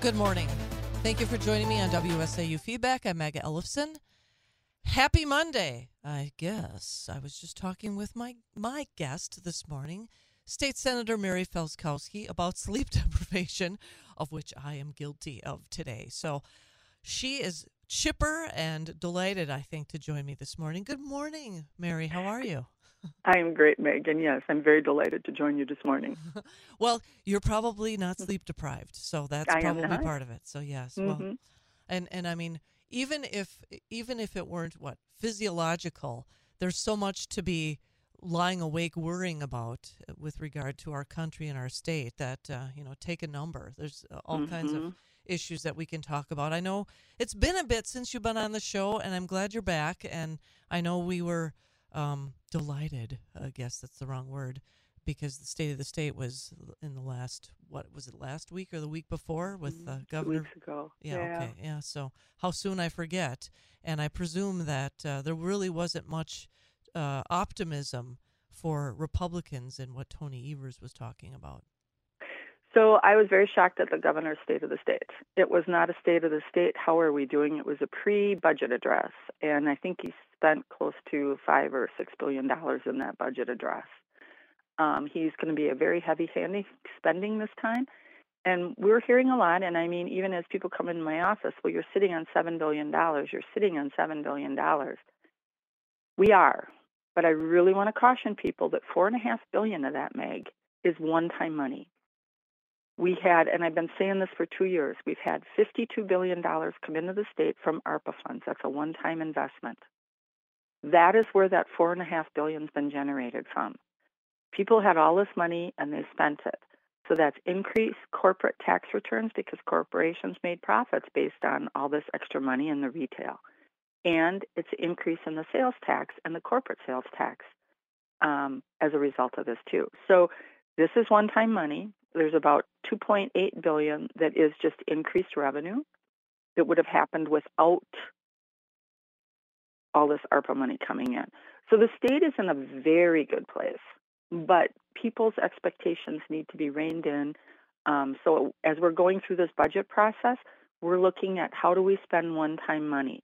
Good morning. Thank you for joining me on WSAU Feedback. I'm Meg Ellefson. Happy Monday. I guess I was just talking with my my guest this morning, State Senator Mary Felzkowski, about sleep deprivation, of which I am guilty of today. So she is chipper and delighted, I think, to join me this morning. Good morning, Mary. How are you? I am great, Megan. Yes, I'm very delighted to join you this morning. well, you're probably not sleep deprived, so that's I probably part of it. So yes, well, Mhm. and and I mean, even if even if it weren't what physiological, there's so much to be lying awake worrying about uh, with regard to our country and our state that uh, you know take a number. There's uh, all kinds of Mhm. issues that we can talk about. I know it's been a bit since you've been on the show, and I'm glad you're back. And I know we were um, delighted. I guess that's the wrong word because the state of the state was in the last what was it last week or the week before with uh, Mm, Two Governor. weeks ago. Yeah, okay, yeah. So how soon I forget, and I presume that uh, there really wasn't much uh, optimism for Republicans in what Tony Evers was talking about. So I was very shocked at the governor's state of the state. It was not a state of the state. How are we doing? It was a pre-budget address, and I think he spent close to five or six billion dollars in that budget address. Um, he's going to be a very heavy-handed spending this time, and we're hearing a lot. And I mean, even as people come in my office, well, you're sitting on seven billion dollars. You're sitting on seven billion dollars. We are, but I really want to caution people that four and a half billion of that, Meg, is one-time money. We had, and I've been saying this for two years, we've had $52 billion come into the state from ARPA funds. That's a one time investment. That is where that four and a half billion's been generated from. People had all this money and they spent it. So that's increased corporate tax returns because corporations made profits based on all this extra money in the retail. And it's increase in the sales tax and the corporate sales tax um, as a result of this too. So this is one-time money. There's about 2.8 billion that is just increased revenue that would have happened without all this ARPA money coming in. So the state is in a very good place, but people's expectations need to be reined in. Um, so as we're going through this budget process, we're looking at how do we spend one-time money.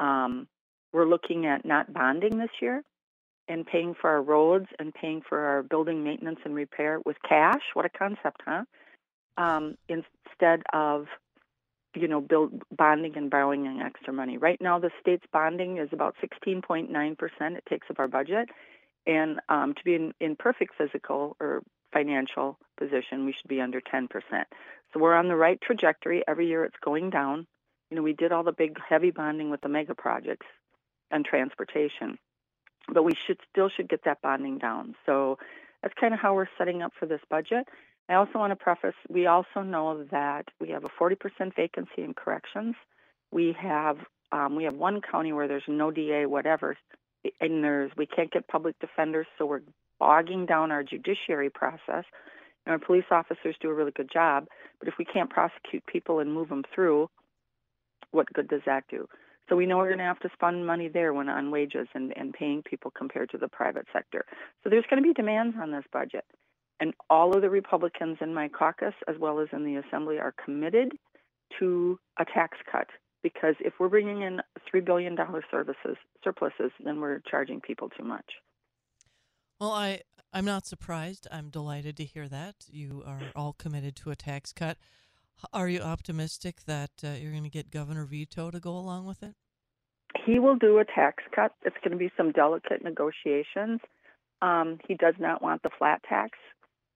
Um, we're looking at not bonding this year and paying for our roads and paying for our building maintenance and repair with cash. What a concept, huh? Um, instead of, you know, build bonding and borrowing an extra money. Right now, the state's bonding is about 16.9%. It takes of our budget. And um, to be in, in perfect physical or financial position, we should be under 10%. So we're on the right trajectory. Every year it's going down. You know, we did all the big heavy bonding with the mega projects and transportation but we should still should get that bonding down. So that's kind of how we're setting up for this budget. I also want to preface we also know that we have a 40% vacancy in corrections. We have um, we have one county where there's no DA whatever, and there's we can't get public defenders, so we're bogging down our judiciary process. And our police officers do a really good job, but if we can't prosecute people and move them through, what good does that do? So we know we're going to have to spend money there when on wages and, and paying people compared to the private sector. So there's going to be demands on this budget. And all of the Republicans in my caucus, as well as in the Assembly, are committed to a tax cut. Because if we're bringing in $3 billion services surpluses, then we're charging people too much. Well, I I'm not surprised. I'm delighted to hear that you are all committed to a tax cut. Are you optimistic that uh, you're going to get Governor Veto to go along with it? He will do a tax cut. It's going to be some delicate negotiations. Um, he does not want the flat tax.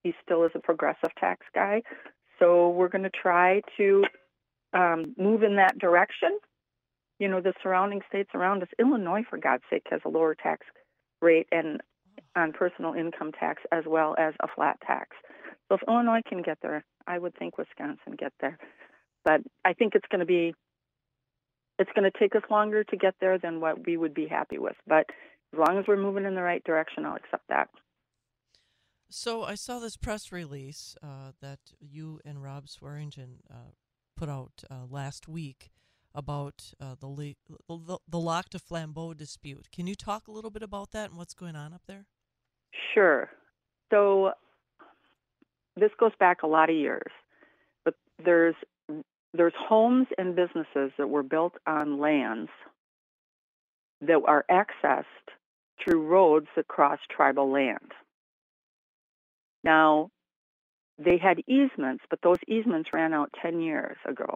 He still is a progressive tax guy. So we're going to try to um, move in that direction. You know, the surrounding states around us, Illinois, for God's sake, has a lower tax rate and on personal income tax as well as a flat tax. So if Illinois can get there, I would think Wisconsin get there. But I think it's going to be it's going to take us longer to get there than what we would be happy with. But as long as we're moving in the right direction, I'll accept that. So I saw this press release uh, that you and Rob Swearingen uh, put out uh, last week about uh, the, le- the the Lac du Flambeau dispute. Can you talk a little bit about that and what's going on up there? Sure. So this goes back a lot of years, but there's there's homes and businesses that were built on lands that are accessed through roads that cross tribal land. Now, they had easements, but those easements ran out 10 years ago.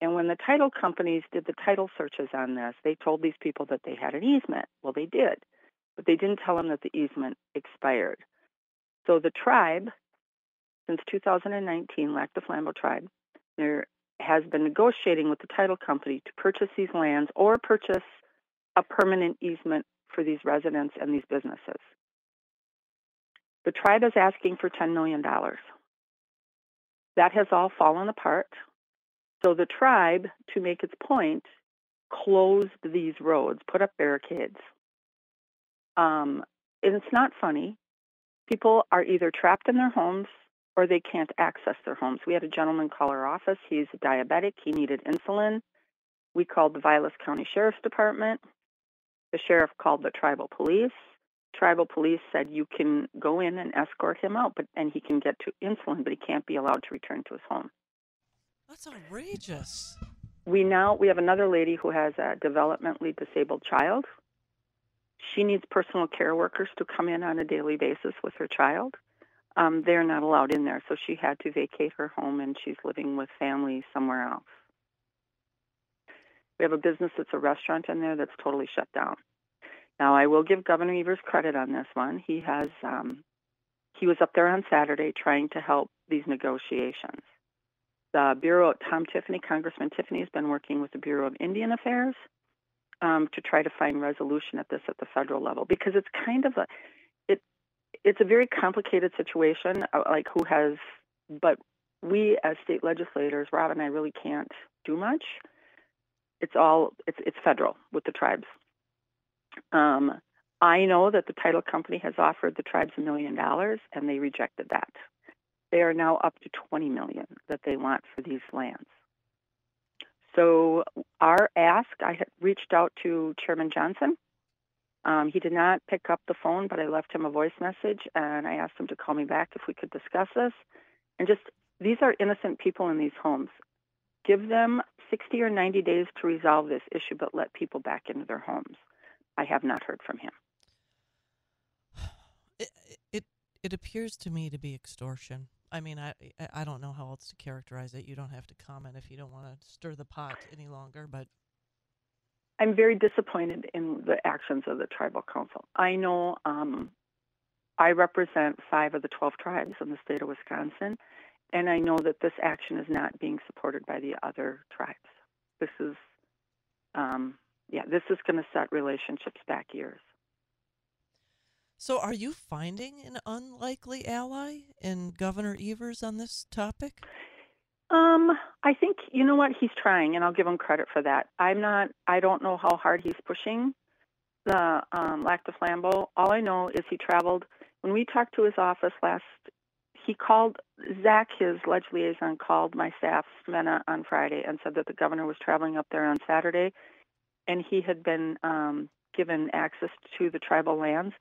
And when the title companies did the title searches on this, they told these people that they had an easement. Well, they did, but they didn't tell them that the easement expired. So the tribe, since 2019, Lac du Flambeau tribe, there has been negotiating with the title company to purchase these lands or purchase a permanent easement for these residents and these businesses. The tribe is asking for $10 million. That has all fallen apart. So the tribe, to make its point, closed these roads, put up barricades. Um, and it's not funny. People are either trapped in their homes or they can't access their homes. We had a gentleman call our office. He's diabetic. He needed insulin. We called the Vilas County Sheriff's Department. The sheriff called the tribal police. Tribal police said you can go in and escort him out, but and he can get to insulin, but he can't be allowed to return to his home. That's outrageous. We now we have another lady who has a developmentally disabled child. She needs personal care workers to come in on a daily basis with her child. Um, they're not allowed in there, so she had to vacate her home and she's living with family somewhere else. We have a business that's a restaurant in there that's totally shut down. Now, I will give Governor Evers credit on this one. He has um, he was up there on Saturday trying to help these negotiations. The Bureau, Tom Tiffany, Congressman Tiffany, has been working with the Bureau of Indian Affairs um, to try to find resolution at this at the federal level because it's kind of a it it's a very complicated situation. Uh, like who has, but we as state legislators, Rob and I really can't do much. It's all it's it's federal with the tribes. Um, I know that the title company has offered the tribes a million dollars, and they rejected that. They are now up to 20 million that they want for these lands. So our ask, I had reached out to Chairman Johnson. Um, he did not pick up the phone, but I left him a voice message and I asked him to call me back if we could discuss this. And just these are innocent people in these homes. Give them 60 or 90 days to resolve this issue, but let people back into their homes. I have not heard from him. It, it it appears to me to be extortion. I mean, I I don't know how else to characterize it. You don't have to comment if you don't want to stir the pot any longer, but I'm very disappointed in the actions of the tribal council. I know um, I represent five of the 12 tribes in the state of Wisconsin, and I know that this action is not being supported by the other tribes. This is, um, yeah, this is going to set relationships back years. So, are you finding an unlikely ally in Governor Evers on this topic? Um, I think you know what he's trying, and I'll give him credit for that. I'm not. I don't know how hard he's pushing the um, Lac du Flambeau. All I know is he traveled. When we talked to his office last, he called Zach, his ledge liaison, called my staff, Mena, on Friday and said that the governor was traveling up there on Saturday, and he had been um, given access to the tribal lands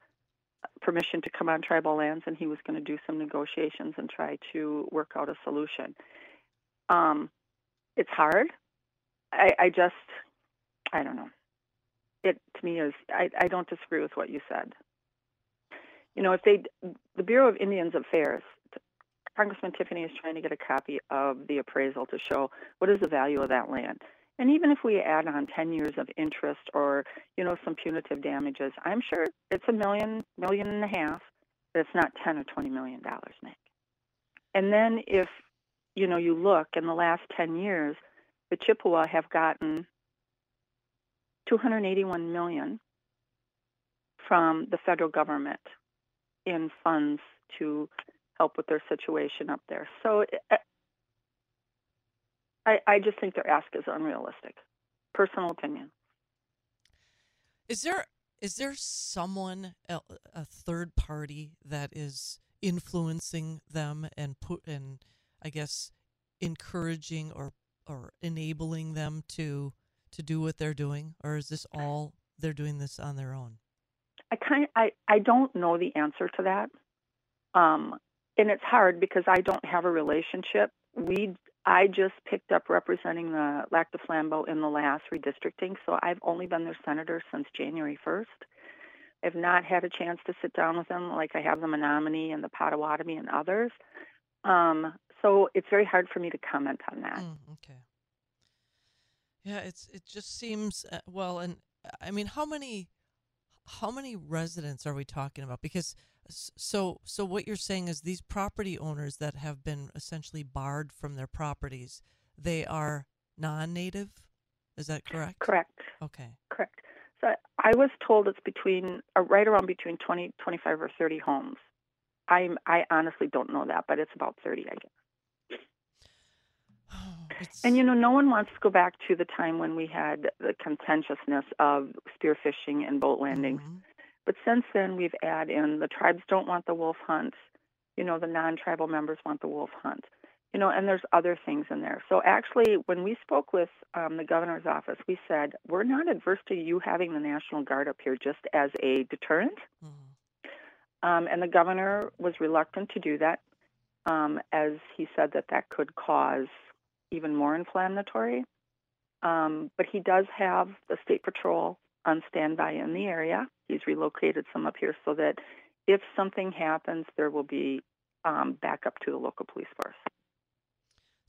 permission to come on tribal lands, and he was going to do some negotiations and try to work out a solution. Um, it's hard. I, I just, I don't know. It to me is, I, I don't disagree with what you said. You know, if they, the Bureau of Indians Affairs, Congressman Tiffany is trying to get a copy of the appraisal to show what is the value of that land. And even if we add on 10 years of interest or, you know, some punitive damages, I'm sure it's a million, million and a half, but it's not 10 or 20 million dollars, Nick. And then if, you know, you look in the last 10 years, the Chippewa have gotten 281 million from the federal government in funds to help with their situation up there. So uh, I, I just think their ask is unrealistic. Personal opinion. Is there is there someone a third party that is influencing them and put and I guess encouraging or or enabling them to to do what they're doing or is this all they're doing this on their own? I kind of, I I don't know the answer to that. Um and it's hard because I don't have a relationship. We I just picked up representing the Lac Flambeau in the last redistricting, so I've only been their senator since January 1st. I've not had a chance to sit down with them like I have the Menominee and the Potawatomi and others. Um, so it's very hard for me to comment on that. Mm, okay. Yeah, it's it just seems uh, well, and I mean, how many how many residents are we talking about? Because so so what you're saying is these property owners that have been essentially barred from their properties, they are non-native. Is that correct? Correct. Okay. Correct. So I was told it's between uh, right around between 20, 25 or 30 homes. I'm I honestly don't know that, but it's about 30, I guess. And you know, no one wants to go back to the time when we had the contentiousness of spearfishing and boat landings. Mhm. But since then, we've added in the tribes don't want the wolf hunt. You know, the non-tribal members want the wolf hunt. You know, and there's other things in there. So actually, when we spoke with um, the governor's office, we said we're not adverse to you having the National Guard up here just as a deterrent. Mhm. Um, and the governor was reluctant to do that, um, as he said that that could cause even more inflammatory. Um, but he does have the state patrol on standby in the area. He's relocated some up here so that if something happens, there will be um, backup to the local police force.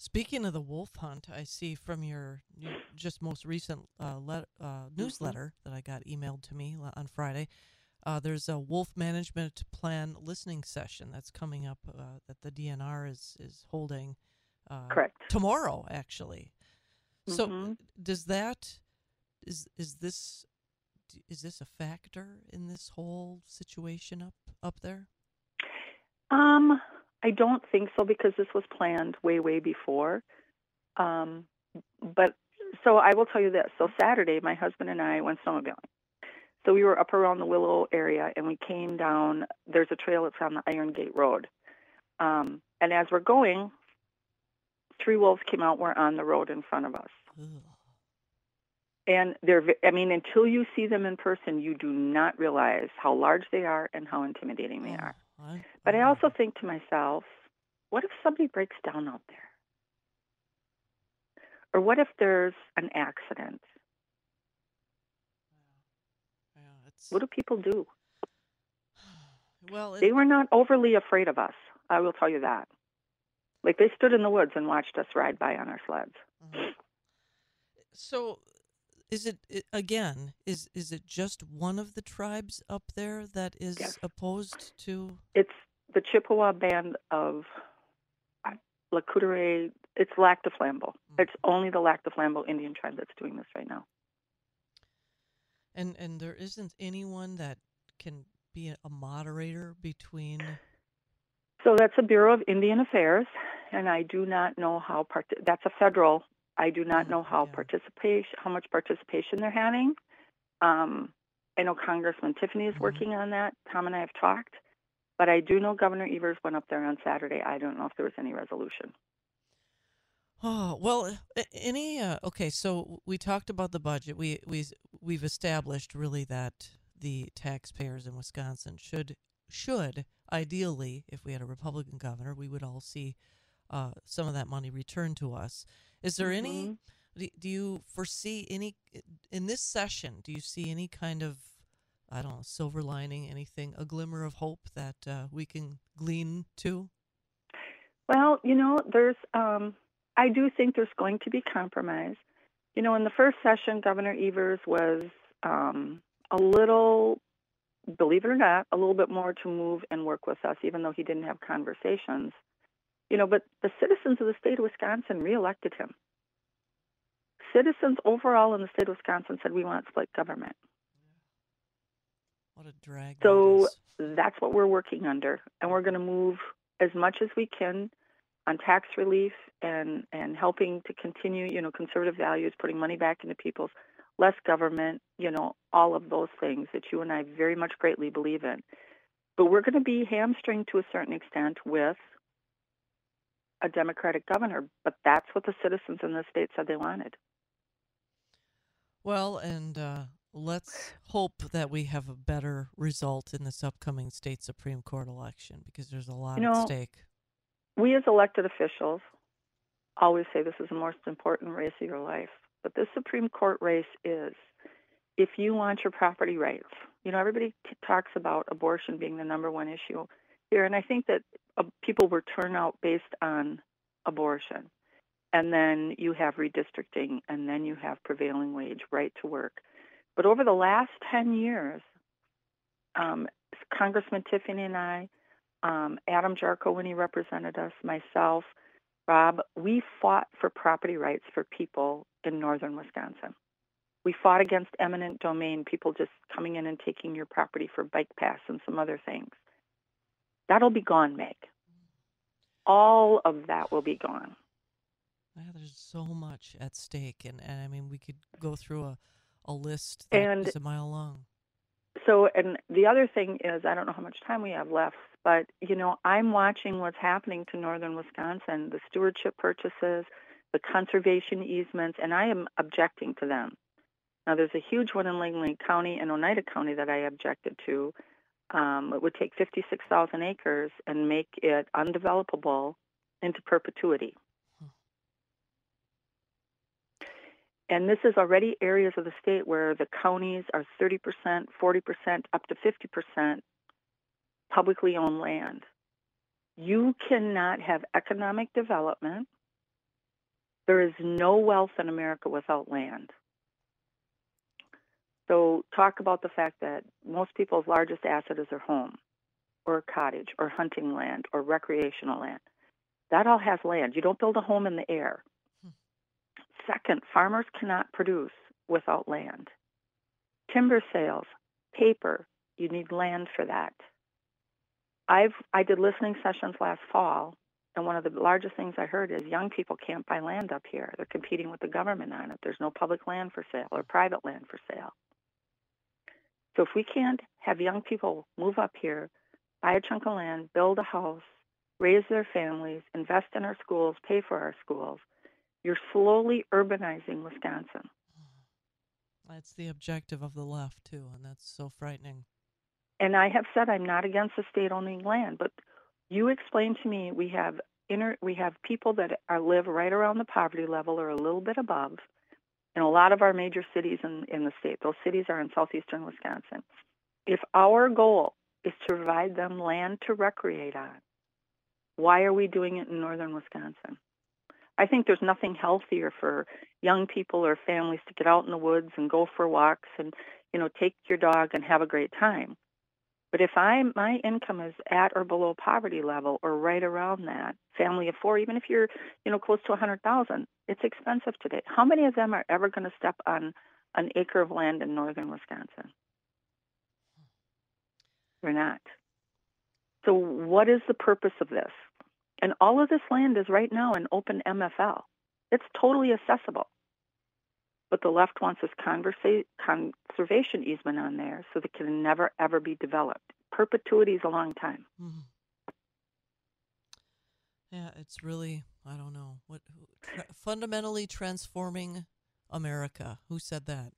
Speaking of the wolf hunt, I see from your new, just most recent uh, let, uh, newsletter that I got emailed to me on Friday. Uh, there's a wolf management plan listening session that's coming up uh, that the DNR is is holding uh, Correct. tomorrow, actually. So Mhm. does that is is this is this a factor in this whole situation up up there? Um, I don't think so because this was planned way, way before. Um, but so I will tell you this. So Saturday, my husband and I went snowmobiling. So we were up around the Willow area, and we came down. There's a trail that's on the Iron Gate Road. Um, and as we're going, three wolves came out. Were on the road in front of us. Ugh. And they're, I mean, until you see them in person, you do not realize how large they are and how intimidating they are. Oh, I, But I also think to myself, what if somebody breaks down out there? Or what if there's an accident? yeah, What do people do? well, it, They were not overly afraid of us. I will tell you that. Like they stood in the woods and watched us ride by on our sleds. Mhm. So, is it again? Is is it just one of the tribes up there that is Yes. opposed to? It's the Chippewa band of La. It's Lac du Flambeau. Mm. It's only the Lac du Flambeau Indian tribe that's doing this right now. And and there isn't anyone that can be a, a moderator between. So that's a Bureau of Indian Affairs, and I do not know how part. That's a federal. I do not know how yeah. participation, how much participation they're having. Um, I know Congressman Tiffany is Mhm. working on that. Tom and I have talked, but I do know Governor Evers went up there on Saturday. I don't know if there was any resolution. Oh well, any uh, okay. So we talked about the budget. We we we've established really that the taxpayers in Wisconsin should should ideally, if we had a Republican governor, we would all see uh, some of that money returned to us. Is there any? Mhm. Do, do you foresee any in this session? Do you see any kind of I don't know silver lining, anything, a glimmer of hope that uh, we can glean to? Well, you know, there's. Um, I do think there's going to be compromise. You know, in the first session, Governor Evers was um, a little, believe it or not, a little bit more to move and work with us, even though he didn't have conversations. You know, but the citizens of the state of Wisconsin reelected him. Citizens overall in the state of Wisconsin said we want split government. What a drag. So that's what we're working under, and we're going to move as much as we can on tax relief and and helping to continue, you know, conservative values, putting money back into people's less government, you know, all of those things that you and I very much greatly believe in. But we're going to be hamstringed to a certain extent with a Democratic governor, but that's what the citizens in the state said they wanted. Well, and uh, let's hope that we have a better result in this upcoming state Supreme Court election because there's a lot You at stake. we as elected officials always say this is the most important race of your life, but this Supreme Court race is if you want your property rights. You know, everybody t- talks about abortion being the number one issue here, and I think that uh, people were turned out based on abortion. And then you have redistricting, and then you have prevailing wage, right to work. But over the last 10 years, um, Congressman Tiffany and I, um, Adam Jarchow when he represented us, myself, Rob, we fought for property rights for people in northern Wisconsin. We fought against eminent domain, people just coming in and taking your property for bike paths and some other things. That'll be gone, Meg. All of that will be gone. Yeah, there's so much at stake, and, and I mean, we could go through a, a list that And- a mile long. So, and the other thing is, I don't know how much time we have left, but you know, I'm watching what's happening to northern Wisconsin, the stewardship purchases, the conservation easements, and I am objecting to them. Now, there's a huge one in Langlade County and Oneida County that I objected to. Um, it would take 56,000 acres and make it undevelopable into perpetuity. And this is already areas of the state where the counties are 30%, 40%, up to 50% publicly owned land. You cannot have economic development. There is no wealth in America without land. So, talk about the fact that most people's largest asset is their home, or a cottage, or hunting land, or recreational land. That all has land. You don't build a home in the air. Hmm. Second, farmers cannot produce without land. Timber sales, paper, you need land for that. I've I did listening sessions last fall, and one of the largest things I heard is young people can't buy land up here. They're competing with the government on it. There's no public land for sale or private land for sale. So if we can't have young people move up here, buy a chunk of land, build a house, raise their families, invest in our schools, pay for our schools, you're slowly urbanizing Wisconsin. Hmm. That's the objective of the left, too, and that's so frightening. And I have said I'm not against the state owning land, but you explain to me we have inner we have people that are live right around the poverty level or a little bit above in a lot of our major cities in, in the state. Those cities are in southeastern Wisconsin. If our goal is to provide them land to recreate on, why are we doing it in northern Wisconsin? I think there's nothing healthier for young people or families to get out in the woods and go for walks and you know take your dog and have a great time. But if I my income is at or below poverty level or right around that, family of four, even if you're you know close to a hundred thousand, it's expensive today. How many of them are ever going to step on an acre of land in northern Wisconsin? They're not. So what is the purpose of this? And all of this land is right now in open MFL. It's totally accessible. But the left wants this conversa- conservation easement on there so that it can never, ever be developed. Perpetuity is a long time. Mm-hmm. Yeah, it's really I don't know what tra- fundamentally transforming America. Who said that?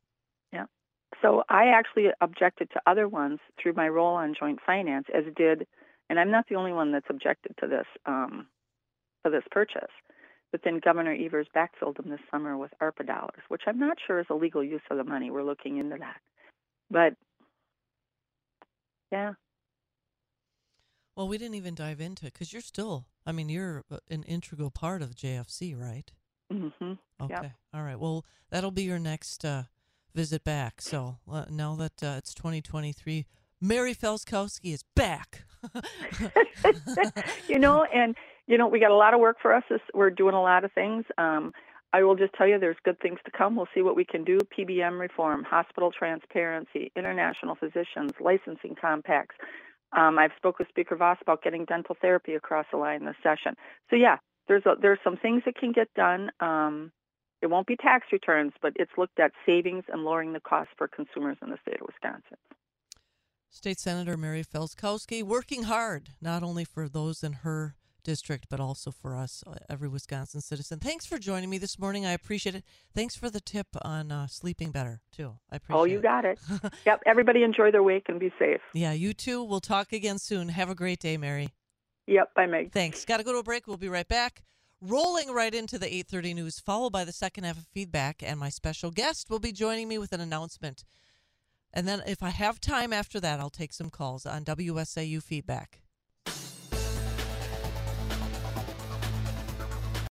Yeah. So I actually objected to other ones through my role on joint finance, as did, and I'm not the only one that's objected to this um, to this purchase. But then Governor Evers backfilled them this summer with ARPA dollars, which I'm not sure is a legal use of the money. We're looking into that. But yeah, Well, we didn't even dive into it because you're still. I mean, you're an integral part of JFC, right? Mm-hmm. Okay. All right. Well, that'll be your next uh, visit back. So uh, now that uh, it's 2023, Mary Felzkowski is back. you know, and you know, we got a lot of work for us. This, we're doing a lot of things. Um, I will just tell you, there's good things to come. We'll see what we can do. PBM reform, hospital transparency, international physicians, licensing compacts. Um, I've spoke with Speaker Vos about getting dental therapy across the line this session. So yeah, there's a, there's some things that can get done. Um, it won't be tax returns, but it's looked at savings and lowering the cost for consumers in the state of Wisconsin. State Senator Mary Felzkowski working hard, not only for those in her district, but also for us, uh, every Wisconsin citizen. Thanks for joining me this morning. I appreciate it. Thanks for the tip on uh, sleeping better, too. I appreciate Oh, you it. got it. yep. Everybody enjoy their week and be safe. Yeah, you too. We'll talk again soon. Have a great day, Mary. Yep. Bye, Meg. Thanks. Got to go to a break. We'll be right back. rolling right into the 8:30 news followed by the second half of feedback and my special guest will be joining me with an announcement. And then if I have time after that, I'll take some calls on WSAU feedback.